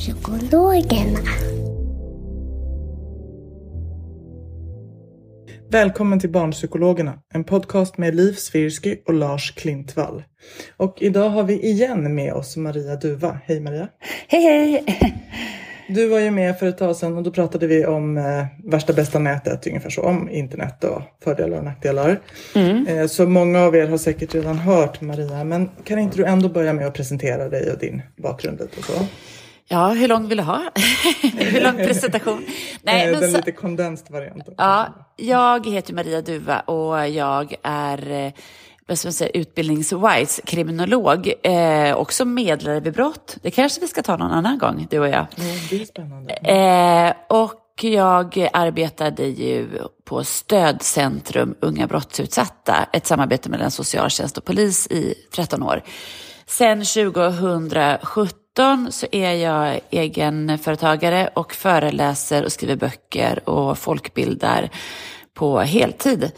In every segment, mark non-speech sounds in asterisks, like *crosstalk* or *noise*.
Barnpsykologerna. Välkommen till Barnpsykologerna, en podcast med Liv Svirsky och Lars Klintvall. Och idag har vi igen med oss Maria Duva. Hej Maria! Hej hej! Du var ju med för ett tag sedan och då pratade vi om eh, värsta bästa nätet, ungefär så, om internet och fördelar och nackdelar. Eh, så många av er har säkert redan hört Maria, men kan inte du ändå börja med att presentera dig och din bakgrund lite och så? Ja, hur lång vill du ha? *laughs* hur lång presentation? Nej, eh, den så, lite kondensed varianten. ja, jag heter Maria Duva och jag är eh, vad ska man säga, utbildningswise kriminolog. Eh, också medlare vid brott. Det kanske vi ska ta någon annan gång, du och jag. Ja, det är spännande. Eh, och jag arbetade ju på Stödcentrum Unga brottsutsatta, ett samarbete mellan socialtjänst och polis i 13 år. Sen 2017 så är jag egenföretagare och föreläser och skriver böcker och folkbildar på heltid.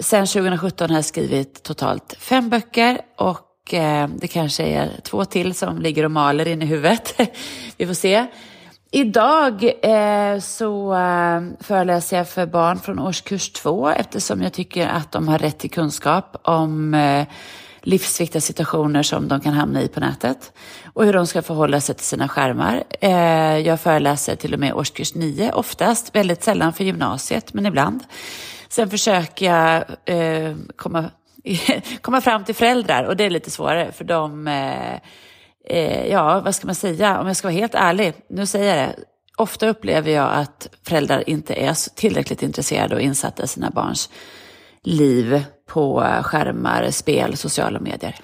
Sen 2017 har jag skrivit totalt fem böcker och eh, det kanske är två till som ligger och maler in i huvudet. *laughs* Vi får se. Idag eh, så eh, föreläser jag för barn från årskurs två eftersom jag tycker att de har rätt till kunskap om eh, livsviktiga situationer som de kan hamna i på nätet och hur de ska förhålla sig till sina skärmar. Eh, jag föreläser till och med årskurs nio oftast, väldigt sällan för gymnasiet men ibland. Sen försöker jag eh, komma, *laughs* komma fram till föräldrar och det är lite svårare för de eh, ja, vad ska man säga, om jag ska vara helt ärlig, nu säger jag det, ofta upplever jag att föräldrar inte är tillräckligt intresserade och insatta i sina barns liv på eh, skärmar, spel, sociala medier.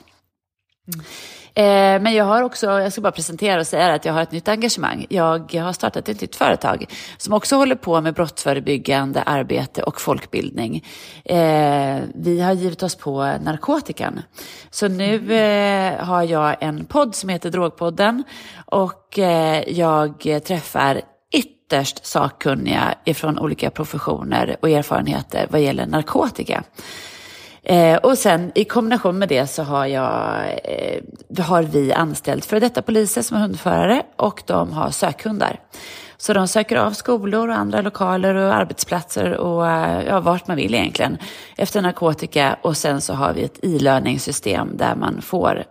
Eh, men jag har också, jag ska bara presentera och säga att jag har ett nytt engagemang. Jag har startat ett nytt företag som också håller på med brottsförebyggande arbete och folkbildning. Eh, vi har givit oss på narkotikan. Så nu eh, har jag en podd som heter Drogpodden och eh, jag träffar ytterst sakkunniga ifrån olika professioner och erfarenheter vad gäller narkotika. Eh, och sen i kombination med det så har, jag, eh, har vi anställt för detta poliser som är hundförare och de har sökhundar. Så de söker av skolor och andra lokaler och arbetsplatser och eh, ja, vart man vill egentligen efter narkotika och sen så har vi ett e-learning system där man får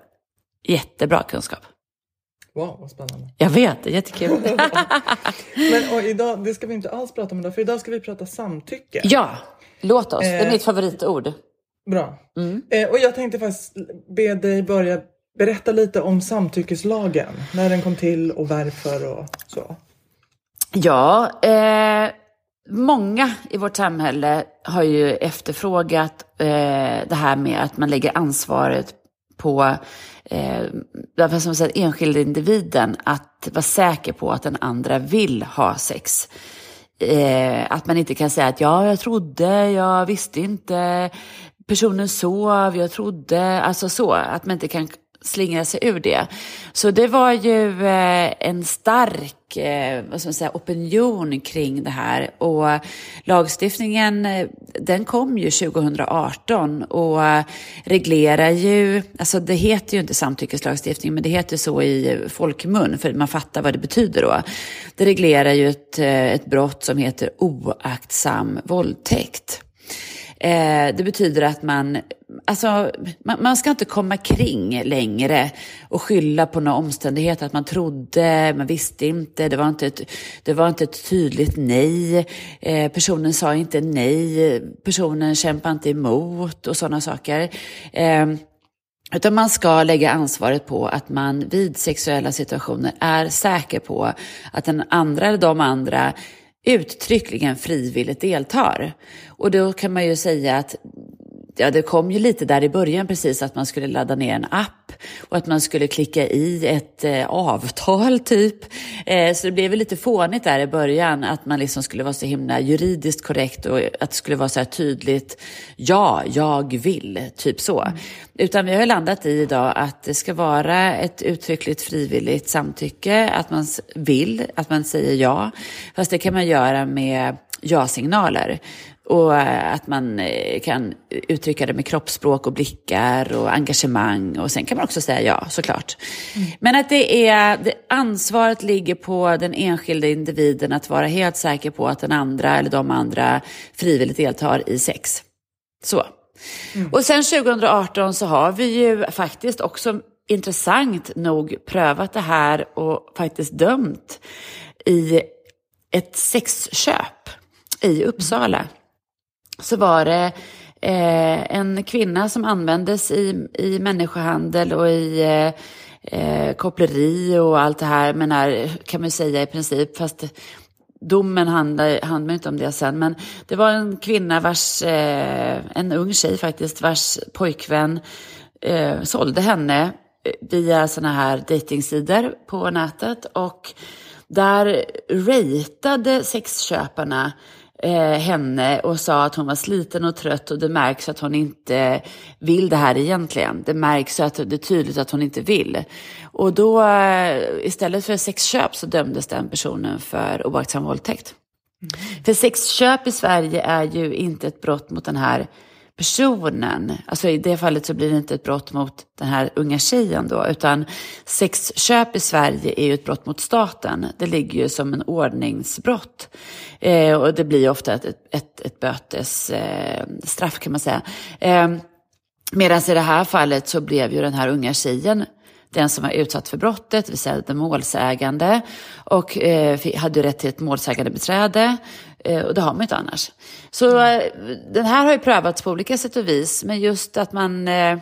jättebra kunskap. Wow, vad spännande. Jag vet, det är jättekul. *laughs* Men *laughs* och idag, det ska vi inte alls prata om idag, för idag ska vi prata samtycke. ja, låt oss. Det är Eh, mitt favoritord. Bra. Eh, och jag tänkte faktiskt be dig börja berätta lite om samtyckeslagen. När den kom till och varför och så. Ja, eh, många i vårt samhälle har ju efterfrågat eh, det här med att man lägger ansvaret på eh, som sagt, enskilda individen att vara säker på att den andra vill ha sex. Eh, att man inte kan säga att ja, jag trodde, jag visste inte, personen sov, jag trodde, alltså så. Att man inte kan slingra sig ur det. Så det var ju eh, en stark eh, vad ska man säga, opinion kring det här. Och lagstiftningen eh, den kom ju 2018 och reglerar ju, alltså det heter ju inte samtyckeslagstiftning men det heter så i folkmun för man fattar vad det betyder då. Det reglerar ju ett, ett brott som heter oaktsam våldtäkt. Det betyder att man, alltså, man, man, ska inte komma kring längre och skylla på några omständigheter, att man trodde, man visste inte, det var inte ett, det var inte ett tydligt nej, eh, personen sa inte nej, personen kämpade inte emot och sådana saker. Eh, utan man ska lägga ansvaret på att man vid sexuella situationer är säker på att den andra eller de andra uttryckligen frivilligt deltar. Och då kan man ju säga att ja, det kom ju lite där i början precis att man skulle ladda ner en app och att man skulle klicka i ett eh, avtal typ. Eh, så det blev väl lite fånigt där i början att man liksom skulle vara så himla juridiskt korrekt och att det skulle vara så här tydligt, ja, jag vill, typ så. Mm. Utan vi har landat i idag att det ska vara ett uttryckligt frivilligt samtycke, att man vill, att man säger ja. Fast det kan man göra med ja-signaler. Och eh, att man eh, kan uttrycka det med kroppsspråk och blickar och engagemang. Och sen kan man också säga ja, såklart. Mm. Men att det är, det, ansvaret ligger på den enskilda individen att vara helt säker på att den andra eller de andra frivilligt deltar i sex. Så. Mm. Och sen 2018 så har vi ju faktiskt också intressant nog prövat det här och faktiskt dömt i ett sexköp i Uppsala så var det eh, en kvinna som användes i, i människohandel och i eh, eh koppleri och allt det här, men är, kan man säga i princip, fast domen handlar, handlar inte om det sen, men det var en kvinna vars, eh, en ung tjej faktiskt, vars pojkvän eh, sålde henne eh, via sådana här dejtingsidor på nätet och där ratade sexköparna eh, henne och sa att hon var sliten och trött och det märks att hon inte vill det här egentligen. Det märks att det är tydligt att hon inte vill. Och då eh, istället för sexköp så dömdes den personen för oaktsam våldtäkt. Mm. För sexköp i Sverige är ju inte ett brott mot den här personen. Alltså i det fallet så blir det inte ett brott mot den här unga tjejen då, utan sexköp i Sverige är ju ett brott mot staten. Det ligger ju som en ordningsbrott. Eh, och det blir ju ofta ett, ett, ett bötesstraff eh, kan man säga. Eh, Medan i det här fallet så blev ju den här unga tjejen den som var utsatt för brottet, det vill säga den målsägande, och eh, hade rätt till ett målsägandebiträde och det har man inte annars. Så eh, den här har ju prövats på olika sätt och vis, men just att man eh,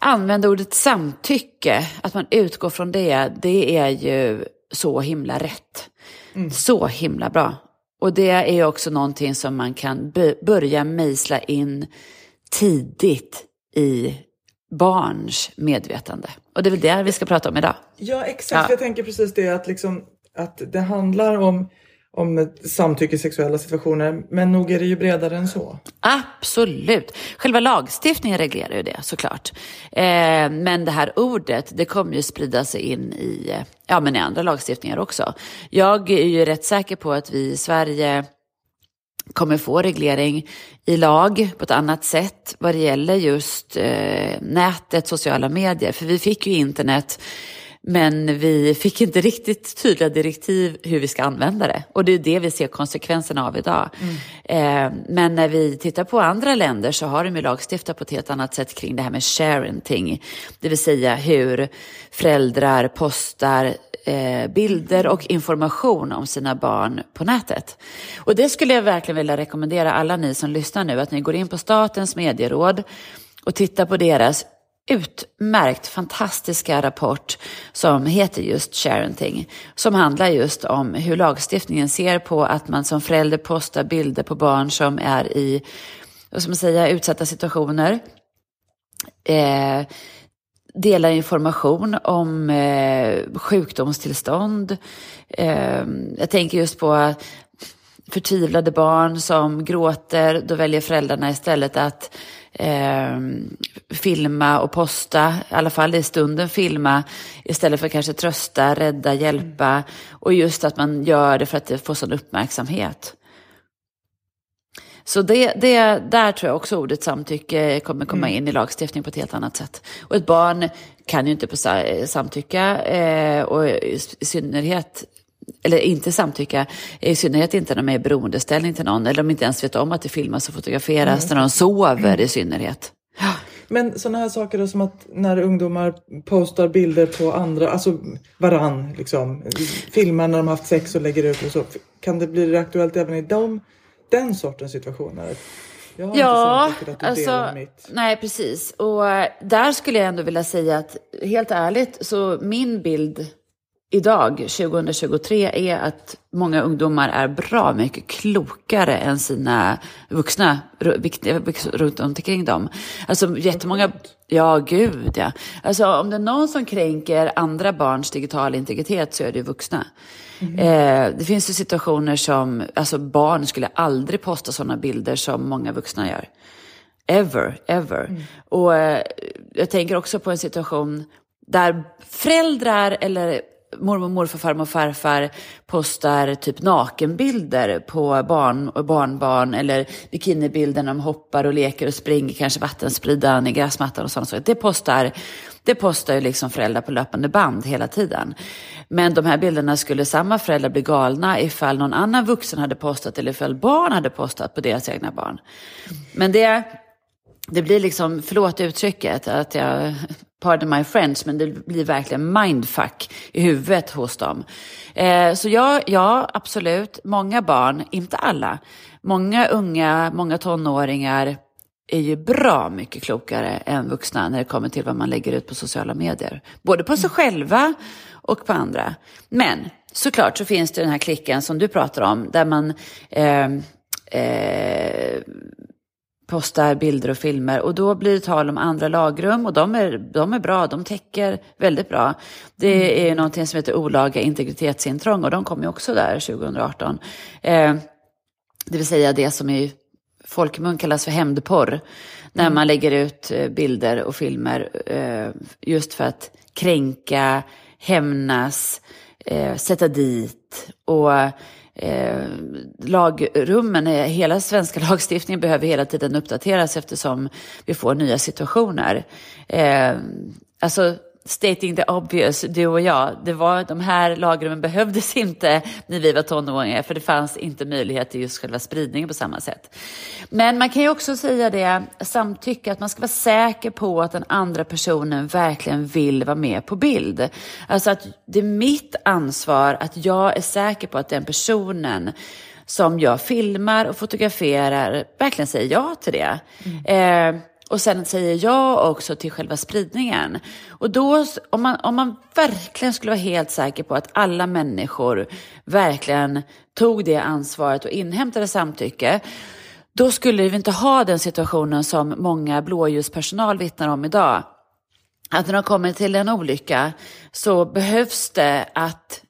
använder ordet samtycke, att man utgår från det, det är ju så himla rätt. Mm. Så himla bra. Och det är också någonting som man kan börja mejsla in tidigt i barns medvetande. Och det är väl det vi ska prata om idag. Ja, exakt. Ja. Jag tänker precis det att, liksom, att det handlar om om samtycke i sexuella situationer, men nog är det ju bredare än så. Absolut. Själva lagstiftningen reglerar ju det såklart. Eh, men det här ordet, det kommer ju sprida sig in i, ja, men i andra lagstiftningar också. Jag är ju rätt säker på att vi i Sverige kommer få reglering i lag på ett annat sätt vad det gäller just eh, nätet, sociala medier. För vi fick ju internet men vi fick inte riktigt tydliga direktiv hur vi ska använda det. Och det är det vi ser konsekvenserna av idag. Mm. Eh, men när vi tittar på andra länder så har de ju lagstiftat på ett helt annat sätt kring det här med sharenting. Det vill säga hur föräldrar postar eh, bilder och information om sina barn på nätet. Och det skulle jag verkligen vilja rekommendera alla ni som lyssnar nu, att ni går in på Statens medieråd och tittar på deras utmärkt fantastiska rapport som heter just Sharenting. Som handlar just om hur lagstiftningen ser på att man som förälder postar bilder på barn som är i vad ska man säga, utsatta situationer. Eh, delar information om eh, sjukdomstillstånd. Eh, jag tänker just på förtvivlade barn som gråter. Då väljer föräldrarna istället att eh, filma och posta, i alla fall i stunden filma, istället för kanske trösta, rädda, hjälpa. Och just att man gör det för att det får sån uppmärksamhet. Så det, det, där tror jag också ordet samtycke kommer komma mm. in i lagstiftning på ett helt annat sätt. Och ett barn kan ju inte på samtycka eh, och i synnerhet eller inte samtycka, i synnerhet inte när de är i beroendeställning till någon, eller de inte ens vet om att det filmas och fotograferas mm. när de sover i synnerhet. Men sådana här saker som att när ungdomar postar bilder på andra, alltså varann, liksom, filmar när de haft sex och lägger ut och så, kan det bli aktuellt även i dem, den sortens situationer? ja, alltså, nej precis. Och där skulle jag ändå vilja säga att helt ärligt så min bild idag, 2023, är att många ungdomar är bra mycket klokare än sina vuxna runt omkring dem. Alltså jättemånga, ja gud ja. Alltså om det är någon som kränker andra barns digitala integritet så är det vuxna. Mm. Eh, det finns ju situationer som, alltså barn skulle aldrig posta sådana bilder som många vuxna gör. Ever, ever. Mm. Och eh, jag tänker också på en situation där föräldrar eller mormor, morfar, farmor och farfar postar typ nakenbilder på barn och barnbarn eller bikinibilder när de hoppar och leker och springer, kanske vattenspridan i gräsmattan och sånt. Det postar, det postar ju liksom föräldrar på löpande band hela tiden. Men de här bilderna skulle samma föräldrar bli galna ifall någon annan vuxen hade postat eller ifall barn hade postat på deras egna barn. Men det, det blir liksom, förlåt uttrycket, att jag pardon my friends, men det blir verkligen mindfuck i huvudet hos dem. Eh, så ja, ja, absolut, många barn, inte alla, många unga, många tonåringar är ju bra mycket klokare än vuxna när det kommer till vad man lägger ut på sociala medier. Både på sig själva och på andra. Men såklart så finns det den här klicken som du pratar om, där man eh, eh, postar bilder och filmer och då blir det tal om andra lagrum och de är, de är bra, de täcker väldigt bra. Det mm. är någonting som heter olaga integritetsintrång och de kom ju också där 2018. Eh, det vill säga det som i folkmun kallas för hämndporr. När mm. man lägger ut eh, bilder och filmer eh, just för att kränka, hämnas, eh, sätta dit och eh, lagrummen, hela svenska *laughs* lagstiftningen behöver hela tiden uppdateras eftersom vi får nya situationer. Eh, alltså stating the obvious, du och jag, det var, de här lagrummen behövdes inte när vi var tonåringar för det fanns inte möjlighet till just själva spridningen på samma sätt. Men man kan ju också säga det, samtycke, att man ska vara säker på att den andra personen verkligen vill vara med på bild. Alltså att det är mitt ansvar att jag är säker på att den personen som jag filmar och fotograferar verkligen säger ja till det. Mm. Eh, och sen säger jag också till själva spridningen. Och då, om man, om man verkligen skulle vara helt säker på att alla människor verkligen tog det ansvaret och inhämtade samtycke, då skulle vi inte ha den situationen som många blåljuspersonal vittnar om idag. Att när de kommer till en olycka så behövs det att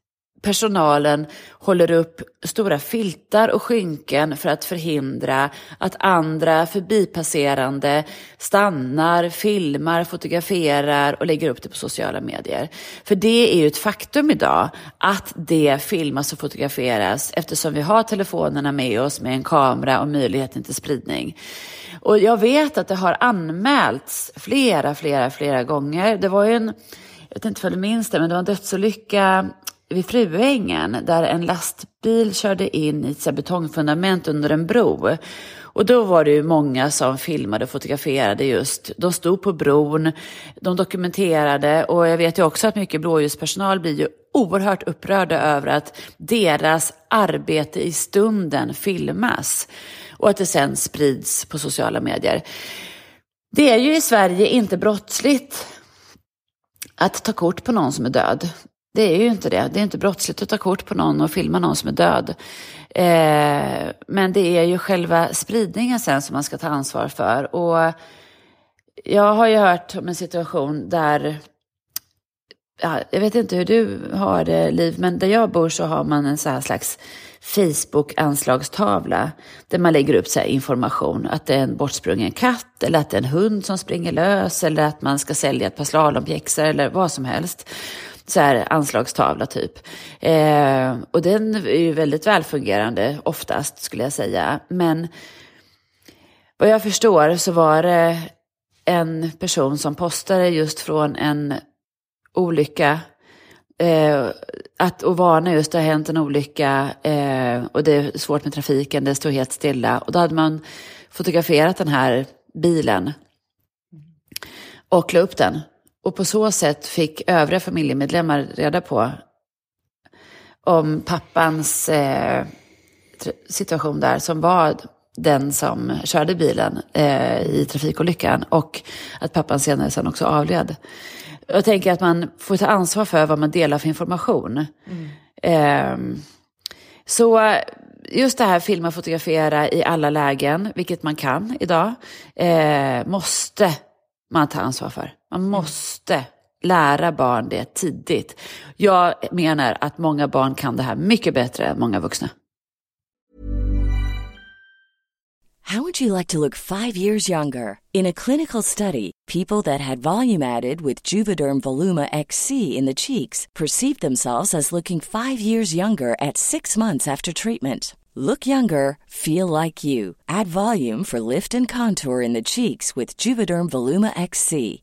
personalen håller upp stora filtar och skynken för att förhindra att andra förbipasserande stannar, filmar, fotograferar och lägger upp det på sociala medier. För det är ju ett faktum idag att det filmas och fotograferas eftersom vi har telefonerna med oss med en kamera och möjligheten till spridning. Och jag vet att det har anmälts flera, flera, flera gånger. Det var ju en jag vet inte om du minns det, men det var en dödsolycka vid Fruängen där en lastbil körde in i ett betongfundament under en bro. Och då var det ju många som filmade och fotograferade just. De stod på bron, de dokumenterade och jag vet ju också att mycket blåljuspersonal blir ju oerhört upprörda över att deras arbete i stunden filmas och att det sen sprids på sociala medier. Det är ju i Sverige inte brottsligt att ta kort på någon som är död. Det är ju inte det. Det är inte brottsligt att ta kort på någon och filma någon som är död. Eh, men det är ju själva spridningen sen som man ska ta ansvar för. Och jag har ju hört om en situation där ja, jag vet inte hur du har det Liv, men där jag bor så har man en så här slags Facebook-anslagstavla där man lägger upp så information. Att det är en bortsprungen katt eller att det är en hund som springer lös eller att man ska sälja ett par slalompjäxor eller vad som helst. Så här anslagstavla typ. Eh, och den är ju väldigt välfungerande oftast skulle jag säga. Men vad jag förstår så var det en person som postade just från en olycka Eh, att och varna just det har hänt en olycka eh, och det är svårt med trafiken, det står helt stilla. Och då hade man fotograferat den här bilen och la upp den. Och på så sätt fick övriga familjemedlemmar reda på om pappans eh, situation där som var den som körde bilen eh, i trafikolyckan och att pappan senare sen också avled. Jag tänker att man får ta ansvar för vad man delar för information. Mm. Eh, så just det här filma och fotografera i alla lägen, vilket man kan idag, eh, måste man ta ansvar för. Man måste lära barn det tidigt. Jag menar att många barn kan det här mycket bättre än många vuxna. How would you like to look five years younger? In a clinical study, people that had volume added with Juvederm Voluma XC in the cheeks perceived themselves as looking five years younger at six months after treatment. Look younger, feel like you. Add volume for lift and contour in the cheeks with Juvederm Voluma XC.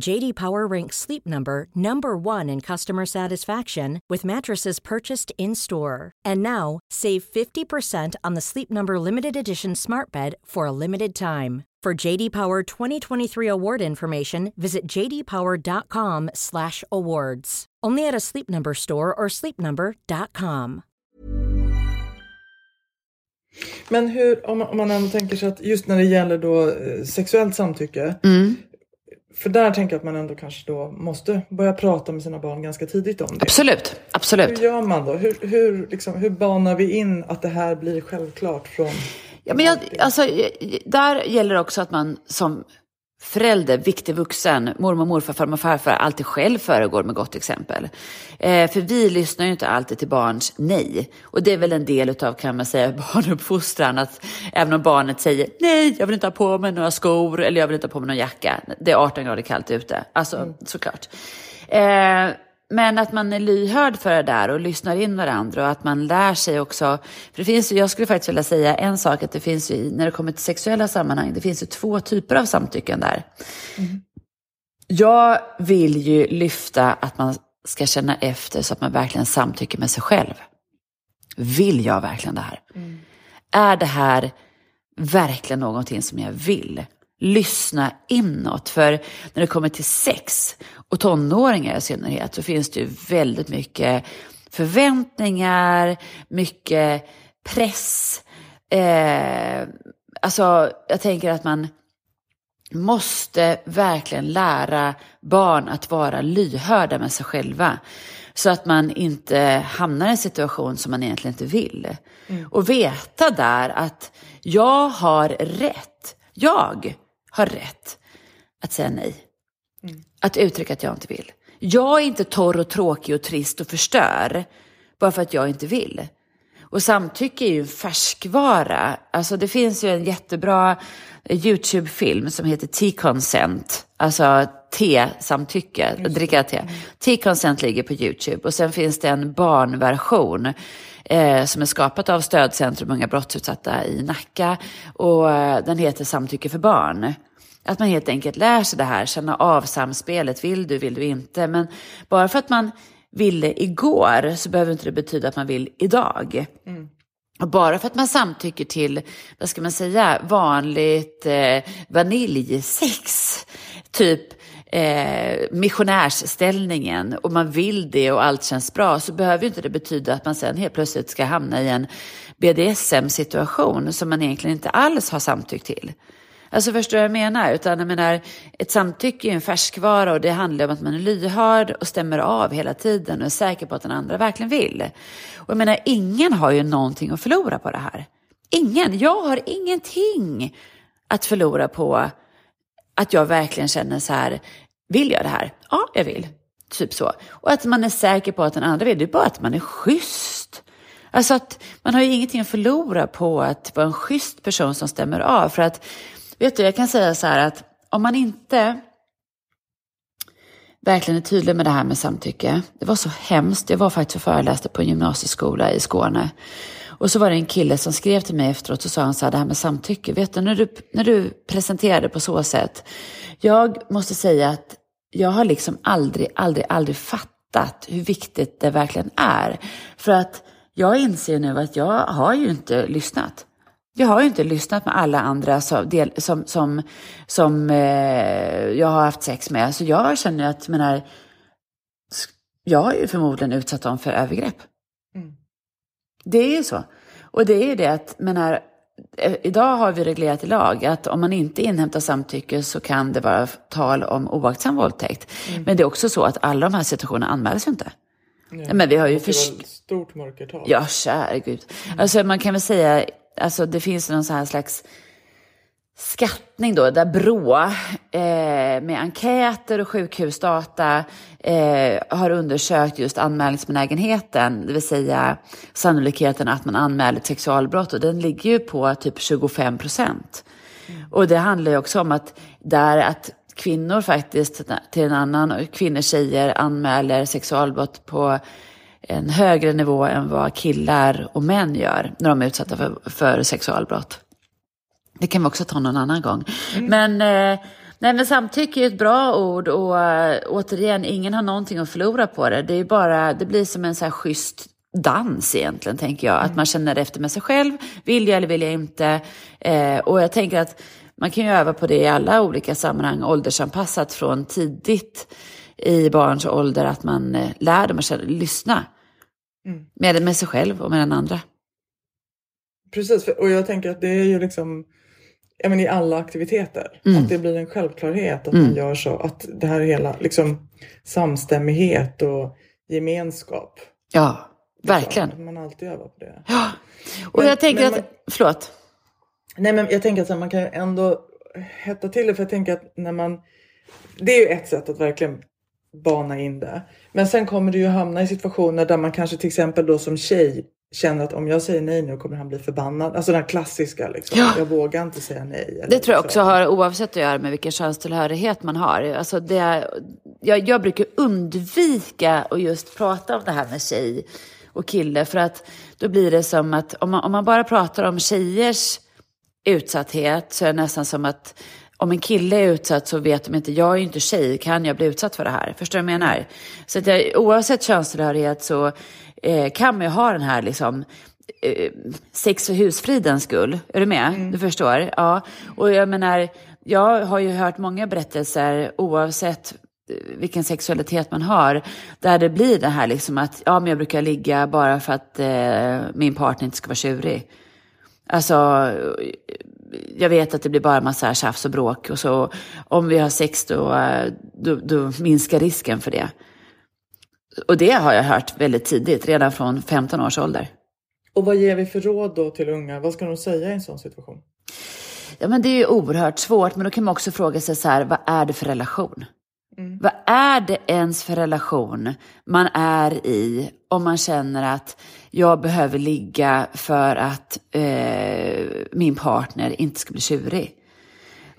JD Power ranks Sleep Number number 1 in customer satisfaction with mattresses purchased in-store. And now, save 50% on the Sleep Number limited edition Smart Bed for a limited time. For JD Power 2023 award information, visit jdpower.com/awards. Only at a Sleep Number store or sleepnumber.com. Men hur, om man, om man ändå tänker sig att just när det gäller då eh, sexuellt samtycke. Mm. För där tänker jag att man ändå kanske då måste börja prata med sina barn ganska tidigt om det. Absolut, absolut. Hur gör man då? Hur, hur, liksom, hur banar vi in att det här blir självklart från... Ja, men jag, alltså, där gäller det också att man som förälder, viktig vuxen, mormor, morfar, farmor, farfar alltid själv föregår med gott exempel. Eh, för vi lyssnar ju inte alltid till barns nej. Och det är väl en del av, kan man säga, *laughs* barnuppfostran. Att även om barnet säger nej, jag vill inte ha på mig några skor eller jag vill inte ha på mig någon jacka. Det är 18 grader kallt ute. Alltså, mm. såklart. Eh, men att man är lyhörd för det där och lyssnar in varandra och att man lär sig också. För det finns ju, jag skulle faktiskt vilja säga en sak, att det finns ju, när det kommer till sexuella sammanhang, det finns ju två typer av samtycken där. Mm. Jag vill ju lyfta att man ska känna efter så att man verkligen samtycker med sig själv. Vill jag verkligen det här? Mm. Är det här verkligen någonting som jag vill? lyssna inåt. För när det kommer till sex, och tonåringar i synnerhet, så finns det ju väldigt mycket förväntningar, mycket press. Eh, alltså, jag tänker att man måste verkligen lära barn att vara lyhörda med sig själva. Så att man inte hamnar i en situation som man egentligen inte vill. Och veta där att jag har rätt. Jag har rätt att säga nej. Att uttrycka att jag inte vill. Jag är inte torr och tråkig och trist och förstör bara för att jag inte vill. Och samtycke är ju en färskvara. Alltså det finns ju en jättebra YouTube-film som heter T-consent. Alltså T-samtycke, dricka te. T-consent ligger på YouTube. Och sen finns det en barnversion eh, som är skapat av Stödcentrum Unga brottsutsatta i Nacka. Och eh, den heter Samtycke för barn. Att man helt enkelt lär sig det här, känna av samspelet. Vill du, vill du inte? Men bara för att man ville igår så behöver inte det betyda att man vill idag. Och bara för att man samtycker till, vad ska man säga, vanligt eh, vaniljsex, typ eh, missionärsställningen och man vill det och allt känns bra så behöver inte det betyda att man sen helt plötsligt ska hamna i en BDSM-situation som man egentligen inte alls har samtyckt till. Alltså förstår du vad jag menar? Utan jag menar, ett samtycke är en färskvara och det handlar om att man är lyhörd och stämmer av hela tiden och är säker på att den andra verkligen vill. Och jag menar, ingen har ju någonting att förlora på det här. Ingen. Jag har ingenting att förlora på att jag verkligen känner så här, vill jag det här? Ja, jag vill. Typ så. Och att man är säker på att den andra vill, det är bara att man är schysst. Alltså att man har ju ingenting att förlora på att vara en schysst person som stämmer av. För att, vet du, jag kan säga så här att om man inte verkligen är tydlig med det här med samtycke. Det var så hemskt. Jag var faktiskt och föreläste på en gymnasieskola i Skåne. Och så var det en kille som skrev till mig efteråt och sa han så här, det här med samtycke. Vet du, när du, när du presenterade på så sätt. Jag måste säga att jag har liksom aldrig, aldrig, aldrig fattat hur viktigt det verkligen är. För att jag inser nu att jag har ju inte lyssnat. Jag har ju inte lyssnat med alla andra som, del, som, som, som eh, jag har haft sex med. Så jag känner att, menar, jag har ju förmodligen utsatt dem för övergrepp. Det är ju så. Och det är ju det att, menar, eh, idag har vi reglerat i lag att om man inte inhämtar samtycke så kan det vara tal om oaktsam våldtäkt. Men det är också så att alla de här situationerna anmäls ju inte. Men vi har ju Det först... var ett stort mörkertal. Ja, kära gud. Alltså man kan väl säga, alltså det finns någon sån här slags skattning då, där Brå eh, med enkäter och sjukhusdata eh, har undersökt just anmälningsbenägenheten, det vill säga sannolikheten att man anmäler ett sexualbrott och den ligger ju på typ 25 procent. Och det handlar ju också om att där att kvinnor faktiskt till en annan, kvinnor, tjejer anmäler sexualbrott på en högre nivå än vad killar och män gör när de är utsatta för, för sexualbrott. Det kan vi också ta någon annan gång. Men, eh, nej, men samtycke är ett bra ord och eh, återigen, ingen har någonting att förlora på det. Det, är bara, det blir som en så här schysst dans egentligen, tänker jag. Att man känner efter med sig själv, vill jag eller vill jag inte? Eh, och jag tänker att man kan ju öva på det i alla olika sammanhang, åldersanpassat från tidigt i barns ålder, att man lär dem att känna, lyssna. Med, med sig själv och med den andra. Precis, för, och jag tänker att det är ju liksom ja, men i alla aktiviteter. Mm. Att det blir en självklarhet att man gör så. Att det här är hela liksom, samstämmighet och gemenskap. Ja, verkligen. Att man alltid övar på det. Ja. Och Men- jag tänker att, man- förlåt. Nej men jag tänker att man kan ju ändå hetta till det för jag tänker att när man Det är ju ett sätt att verkligen bana in det. Men sen kommer du ju hamna i situationer där man kanske till exempel då som tjej känner att om jag säger nej nu kommer han bli förbannad. Alltså den här klassiska liksom. Ja. Jag vågar inte säga nej. Det tror jag också har oavsett att göra med vilken könstillhörighet man har. Alltså det, jag, jag brukar undvika att just prata om det här med tjej och kille. För att då blir det som att om man, om man bara pratar om tjejers utsatthet så är det nästan som att om en kille är utsatt så vet de inte, jag är ju inte tjej, kan jag bli utsatt för det här? Förstår du vad jag menar? Så att jag, oavsett könstillhörighet så eh, kan man ju ha den här liksom eh, sex och husfridens skull. Är du med? Du förstår? Ja. Och jag menar, jag har ju hört många berättelser oavsett eh, vilken sexualitet man har, där det blir det här liksom att ja, men jag brukar ligga bara för att eh, min partner inte ska vara tjurig. Alltså, jag vet att det blir bara massa tjafs och bråk och så om vi har sex då, då, då minskar risken för det. Och det har jag hört väldigt tidigt, redan från 15 års ålder. Och vad ger vi för råd då till unga? Vad ska de säga i en sån situation? Ja, men det är ju oerhört svårt, men då kan man också fråga sig så här, vad är det för relation? Mm. Vad är det ens för relation man är i om man känner att jag behöver ligga för att eh, min partner inte ska bli tjurig?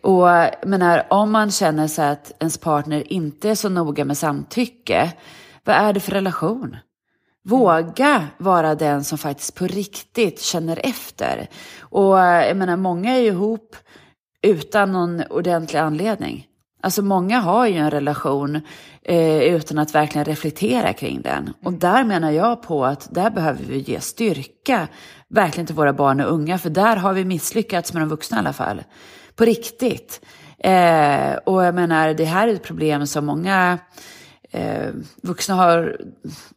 Och menar, om man känner sig att ens partner inte är så noga med samtycke, vad är det för relation? Våga vara den som faktiskt på riktigt känner efter. Och eh, jag menar, många är ju ihop utan någon ordentlig anledning. Alltså många har ju en relation eh, utan att verkligen reflektera kring den. Och där menar jag på att där behöver vi ge styrka verkligen till våra barn och unga. För där har vi misslyckats med de vuxna i alla fall. På riktigt. Eh, och jag menar, det här är ett problem som många eh, vuxna har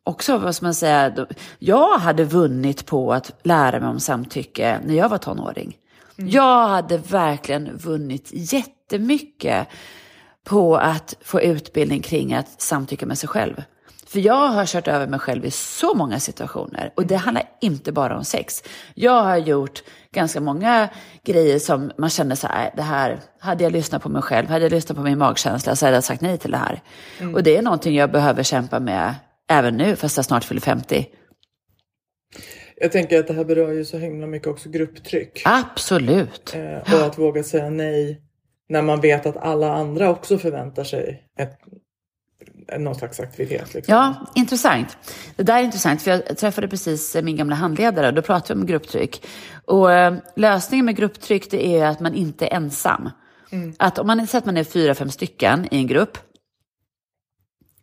också, vad ska man säga, jag hade vunnit på att lära mig om samtycke när jag var tonåring. Mm. Jag hade verkligen vunnit jättemycket på att få utbildning kring att samtycka med sig själv. För jag har kört över mig själv i så många situationer och det handlar inte bara om sex. Jag har gjort ganska många grejer som man känner så här, det här, hade jag lyssnat på mig själv, hade jag lyssnat på min magkänsla så hade jag sagt nej till det här. Mm. Och det är någonting jag behöver kämpa med även nu, fast jag snart fyller 50. Jag tänker att det här berör ju så himla mycket också grupptryck. Absolut. Eh, och att våga säga nej när man vet att alla andra också förväntar sig ett, någon slags aktivitet. Liksom. Ja, intressant. Det där är intressant, för jag träffade precis min gamla handledare och då pratade vi om grupptryck. Och eh, lösningen med grupptryck det är att man inte är ensam. Mm. Att om man säger att man är fyra, fem stycken i en grupp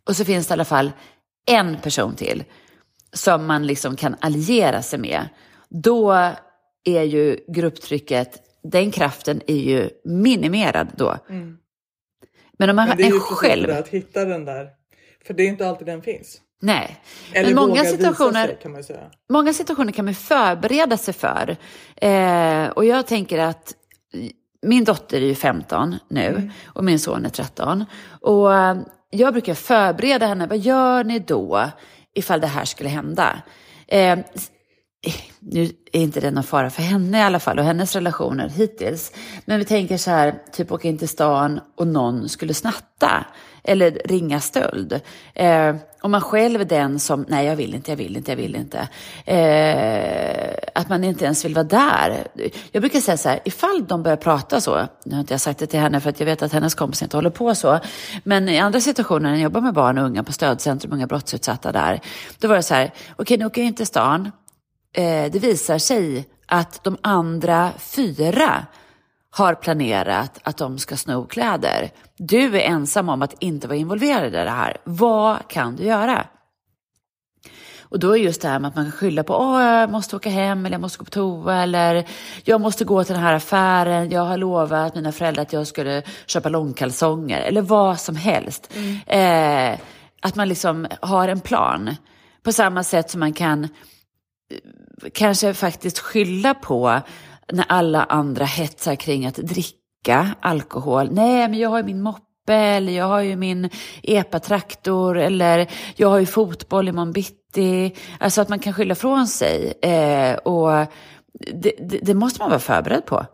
och så finns det i alla fall en person till som man liksom kan alliera sig med. Då är ju grupptrycket den kraften är ju minimerad då. Mm. Men om man Men det är ju själv... att hitta den där, för det är inte alltid den finns. Nej, Eller men många situationer, sig, kan man säga. många situationer kan man förbereda sig för. Eh, och jag tänker att min dotter är ju 15 nu mm. och min son är 13. Och eh, jag brukar förbereda henne, vad gör ni då ifall det här skulle hända? Eh, nu är inte det någon fara för henne i alla fall och hennes relationer hittills. Men vi tänker så här, typ åka in till stan och någon skulle snatta eller ringa stöld. Eh, om man själv är den som, nej jag vill inte, jag vill inte, jag vill inte. Eh, att man inte ens vill vara där. Jag brukar säga så här, ifall de börjar prata så, nu har inte jag sagt det till henne för att jag vet att hennes kompisar inte håller på så, men i andra situationer när jag jobbar med barn och unga på stödcentrum, unga brottsutsatta där, då var det så här, okej okay, nu åker jag in till stan, eh, det visar sig att de andra fyra har planerat att de ska sno kläder. Du är ensam om att inte vara involverad i det här. Vad kan du göra? Och då är just det här med att man kan skylla på att jag måste åka hem eller jag måste gå på toa eller jag måste gå till den här affären. Jag har lovat mina föräldrar att jag skulle köpa långkalsonger eller vad som helst. Mm. Eh, att man liksom har en plan. På samma sätt som man kan kanske faktiskt skylla på när alla andra hetsar kring att dricka alkohol. Nej, men jag har ju min moppe eller jag har ju min epatraktor eller jag har ju fotboll imorgon bitti. Alltså att man kan skylla från sig. Eh, och det, det, det, måste man vara förberedd på.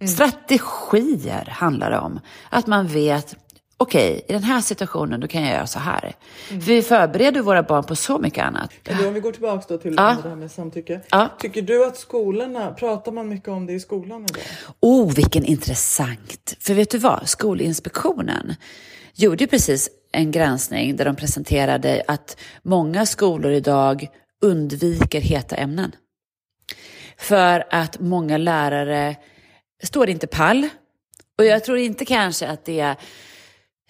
Mm. Strategier handlar det om. Att man vet, okej, okay, i den här situationen då kan jag göra så här. Mm. För vi förbereder våra barn på så mycket annat. Men om vi går tillbaka då till ja. det här med samtycke. Ja. Tycker du att skolorna, pratar man mycket om det i skolan idag? Oh, vilken intressant. För vet du vad, Skolinspektionen gjorde precis en granskning där de presenterade att många skolor idag undviker heta ämnen. För att många lärare står inte pall. Och jag tror inte kanske att det är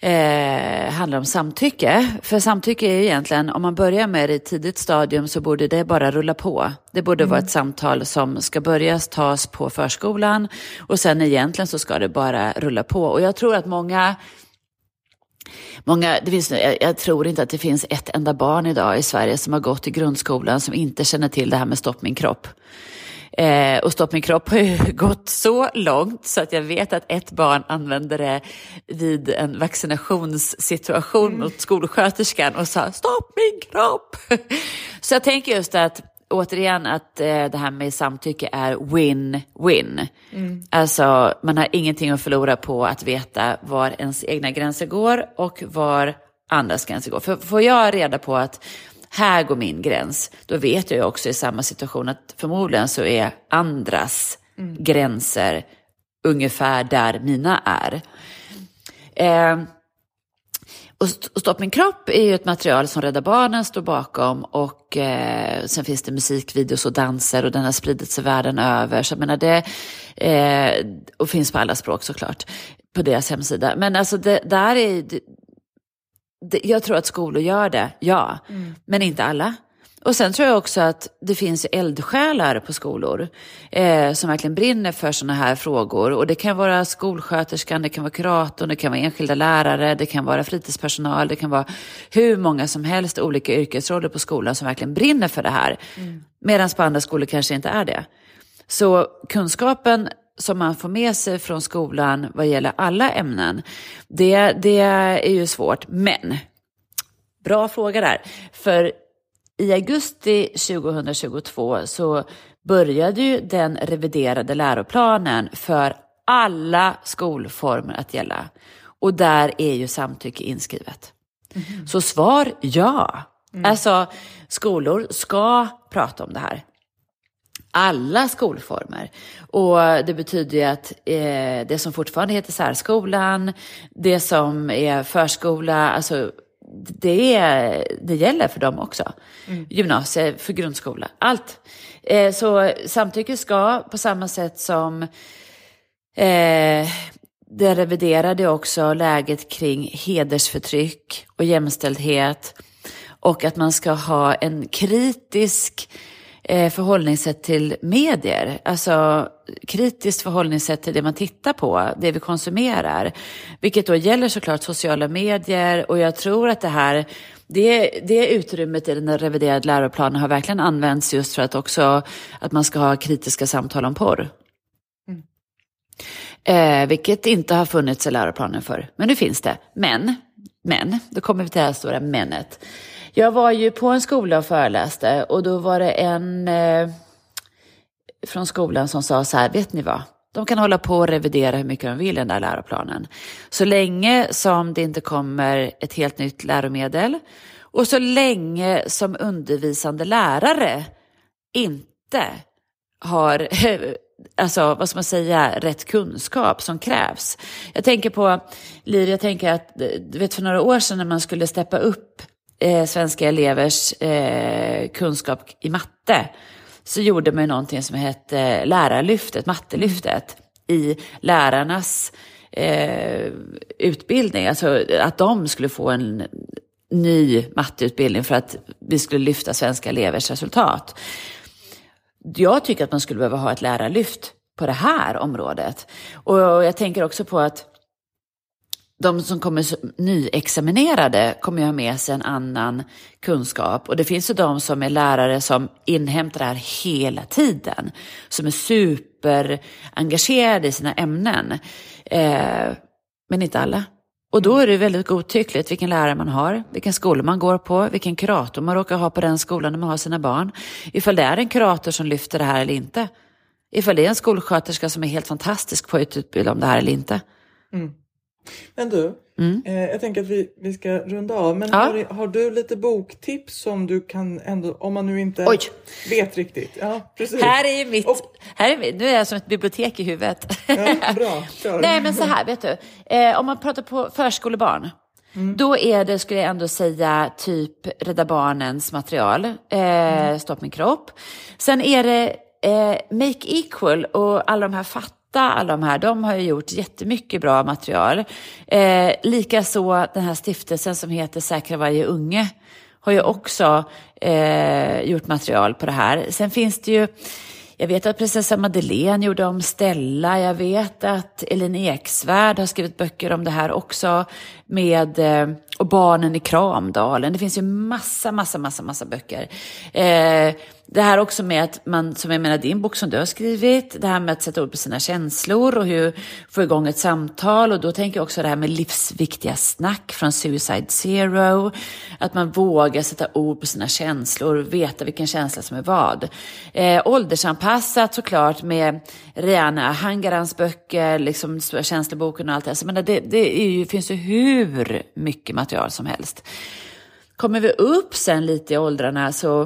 eh, handlar om samtycke. För samtycke är ju egentligen, om man börjar med det i tidigt stadium så borde det bara rulla på. Det borde mm. vara ett samtal som ska börjas tas på förskolan och sen egentligen så ska det bara rulla på. Och jag tror att många Många, det finns, jag, jag, tror inte att det finns ett enda barn idag i Sverige som har gått i grundskolan som inte känner till det här med stopp min kropp. Eh, och Stopp min kropp har ju *laughs* gått så långt så att jag vet att ett barn använde det vid en vaccinationssituation mm. mot skolsköterskan och sa stopp min kropp. *laughs* så jag tänker just att återigen att eh, det här med samtycke är win-win. Mm. Alltså man har ingenting att förlora på att veta var ens egna gränser går och var andras gränser går. För får jag reda på att här går min gräns, då vet jag också i samma situation att förmodligen så är andras mm. gränser ungefär där mina är. Eh, och Stopp min kropp är ju ett material som Rädda Barnen står bakom och eh, sen finns det musikvideos och danser och den har spridit sig världen över. Så jag menar det, eh, och finns på alla språk såklart, på deras hemsida. Men alltså det där är, jag tror att skolor gör det, ja, mm. men inte alla. Och sen tror jag också att det finns eldsjälar på skolor eh, som verkligen brinner för sådana här frågor. Och det kan vara skolsköterskan, det kan vara kuratorn, det kan vara enskilda lärare, det kan vara fritidspersonal, det kan vara hur många som helst olika yrkesroller på skolan som verkligen brinner för det här. Mm. Medan på andra skolor kanske inte är det. Så kunskapen som man får med sig från skolan vad gäller alla ämnen, det, det är ju svårt. Men, bra fråga där. För i augusti 2022 så började ju den reviderade läroplanen för alla skolformer att gälla. Och där är ju samtycke inskrivet. Mm. Så svar ja. Mm. Alltså skolor ska prata om det här. Alla skolformer. Och det betyder ju att eh, det som fortfarande heter särskolan, det som är förskola, alltså det, är, det gäller för dem också. Mm. Gymnasie, för grundskola, allt. Eh, så samtycke ska på samma sätt som eh, det reviderade också läget kring hedersförtryck och jämställdhet och att man ska ha en kritisk förhållningssätt till medier. Alltså kritiskt förhållningssätt till det man tittar på, det vi konsumerar. Vilket då gäller såklart sociala medier och jag tror att det här det, det utrymmet i den reviderade läroplanen har verkligen använts just för att också att man ska ha kritiska samtal om porr. Mm. Eh, vilket inte har funnits i läroplanen för. Men nu finns det. Men, men, då kommer vi till det här stora menet. Jag var ju på en skola och föreläste och då var det en eh, från skolan som sa så här, vet ni vad? De kan hålla på och revidera hur mycket de vill i den där läroplanen. Så länge som det inte kommer ett helt nytt läromedel och så länge som undervisande lärare inte har *laughs* alltså, vad ska man säga, rätt kunskap som krävs. Jag tänker på, Liv, jag tänker att, du vet för några år sedan när man skulle steppa upp eh, svenska elevers eh, kunskap i matte så gjorde man någonting som hette lärarlyftet, mattelyftet, i lärarnas eh, utbildning. Alltså att de skulle få en ny matteutbildning för att vi skulle lyfta svenska elevers resultat. Jag tycker att man skulle behöva ha ett lärarlyft på det här området. Och jag tänker också på att de som kommer nyexaminerade kommer ju ha med sig en annan kunskap. Och det finns ju de som är lärare som inhämtar det här hela tiden. Som är superengagerade i sina ämnen. Eh, men inte alla. Och då är det väldigt godtyckligt vilken lärare man har, vilken skola man går på, vilken kurator man råkar ha på den skolan när man har sina barn. Ifall det är en kurator som lyfter det här eller inte. Ifall det är en skolsköterska som är helt fantastisk på att utbilda om det här eller inte. Mm. Men du, mm. eh, jag tänker att vi, vi ska runda av. Men ja. har, har, du lite boktips som du kan ändå, om man nu inte Oj. vet riktigt? Ja, precis. Här är mitt, Och, här är, nu är jag som ett bibliotek i huvudet. Ja, bra, kör. Nej men så här, vet du. Eh, om man pratar på förskolebarn. Mm. Då är det, skulle jag ändå säga, typ Rädda Barnens material, eh, mm. Stopp min kropp. Sen är det eh, Make Equal och alla de här fattiga alla de här, de har ju gjort jättemycket bra material. Eh, Likaså den här stiftelsen som heter Säkra varje unge har ju också eh, gjort material på det här. Sen finns det ju, jag vet att prinsessa Madeleine gjorde om Stella, jag vet att Elin Eksvärd har skrivit böcker om det här också, med, eh, och Barnen i Kramdalen. Det finns ju massa, massa, massa, massa böcker. Eh, det här också med att man, som jag menar din bok som du har skrivit, det här med att sätta ord på sina känslor och hur få igång ett samtal. Och då tänker jag också det här med livsviktiga snack från Suicide Zero. Att man vågar sätta ord på sina känslor, veta vilken känsla som är vad. Eh, åldersanpassat såklart med Rihanna Hangarans böcker, liksom Stora känsloboken och allt det. Så, men det, det ju, finns ju hur hur mycket material som helst. Kommer vi upp sen lite i åldrarna så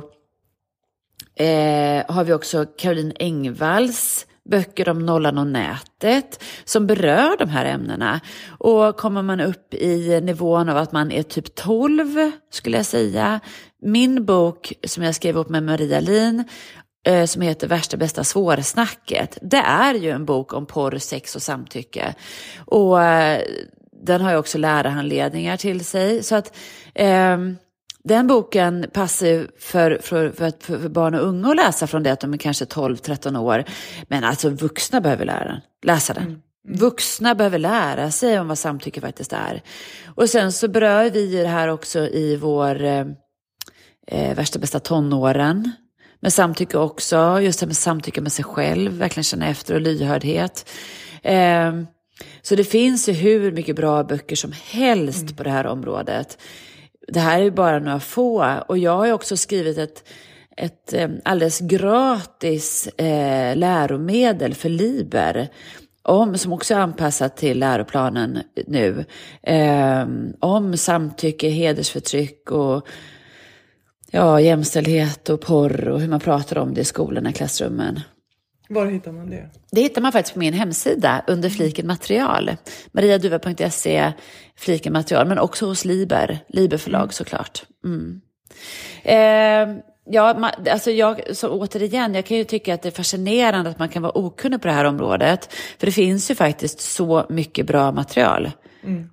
eh, har vi också Caroline Engvalls böcker om nollan och nätet som berör de här ämnena. Och kommer man upp i nivån av att man är typ 12 skulle jag säga. Min bok som jag skrev upp med Maria Lin eh, som heter Värsta bästa svårsnacket. Det är ju en bok om porr, sex och samtycke. Och eh, den har ju också lärarhandledningar till sig. Så att eh, den boken passar för, för, för, för, barn och unga att läsa från det att de är kanske 12-13 år. Men alltså vuxna behöver lära den, läsa den. Mm. Vuxna behöver lära sig om vad samtycke faktiskt är. Och sen så berör vi det här också i vår eh, eh, värsta bästa tonåren. Med samtycke också, just det med samtycke med sig själv, verkligen känna efter och lyhördhet. Eh, så det finns ju hur mycket bra böcker som helst mm. på det här området. Det här är bara några få och jag har också skrivit ett, ett eh, alldeles gratis eh, läromedel för Liber om, som också är anpassat till läroplanen nu, eh, om samtycke, hedersförtryck och ja, jämställdhet och porr och hur man pratar om det i skolorna, i klassrummen. Var hittar man det? Det hittar man faktiskt på min hemsida under fliken material. mariaduva.se, fliken material, men också hos Liber, Liber förlag mm. såklart. Mm. Eh, ja, alltså jag, så återigen, jag kan ju tycka att det är fascinerande att man kan vara okunnig på det här området. För det finns ju faktiskt så mycket bra material. Mm.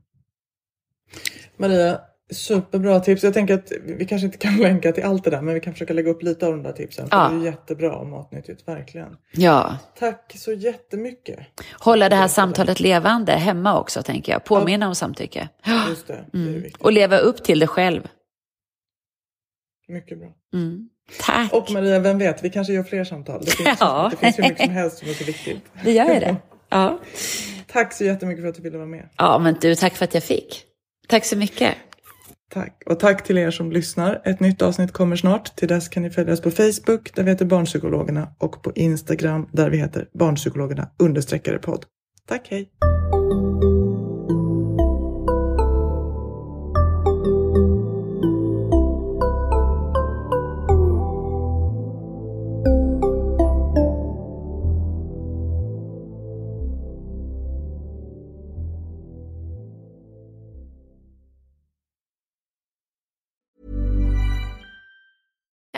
Maria, Superbra tips. Jag tänker att vi kanske inte kan *laughs* länka till allt det där men vi kan försöka lägga upp lite av de där tipsen. Ja. Det är jättebra om Matnyttigt, verkligen. Ja. Tack så jättemycket. Hålla det här samtalet levande hemma också tänker jag. Påminna ja. om samtycke. Just det, det mm. Och leva upp till det själv. Mycket bra. Mm. Tack. Och Maria, vem vet, vi kanske gör fler samtal. Det finns, ja. det finns hur mycket som helst som är så viktigt. *laughs* Det gör det. Ja. Tack så jättemycket för att du ville vara med. Ja, men du, tack för att jag fick. Tack så mycket. Tack. Och tack till er som lyssnar. Ett nytt avsnitt kommer snart. Till dess kan ni följa oss på Facebook där vi heter Barnpsykologerna och på Instagram där vi heter Barnpsykologerna understreckare podd. Tack, hej!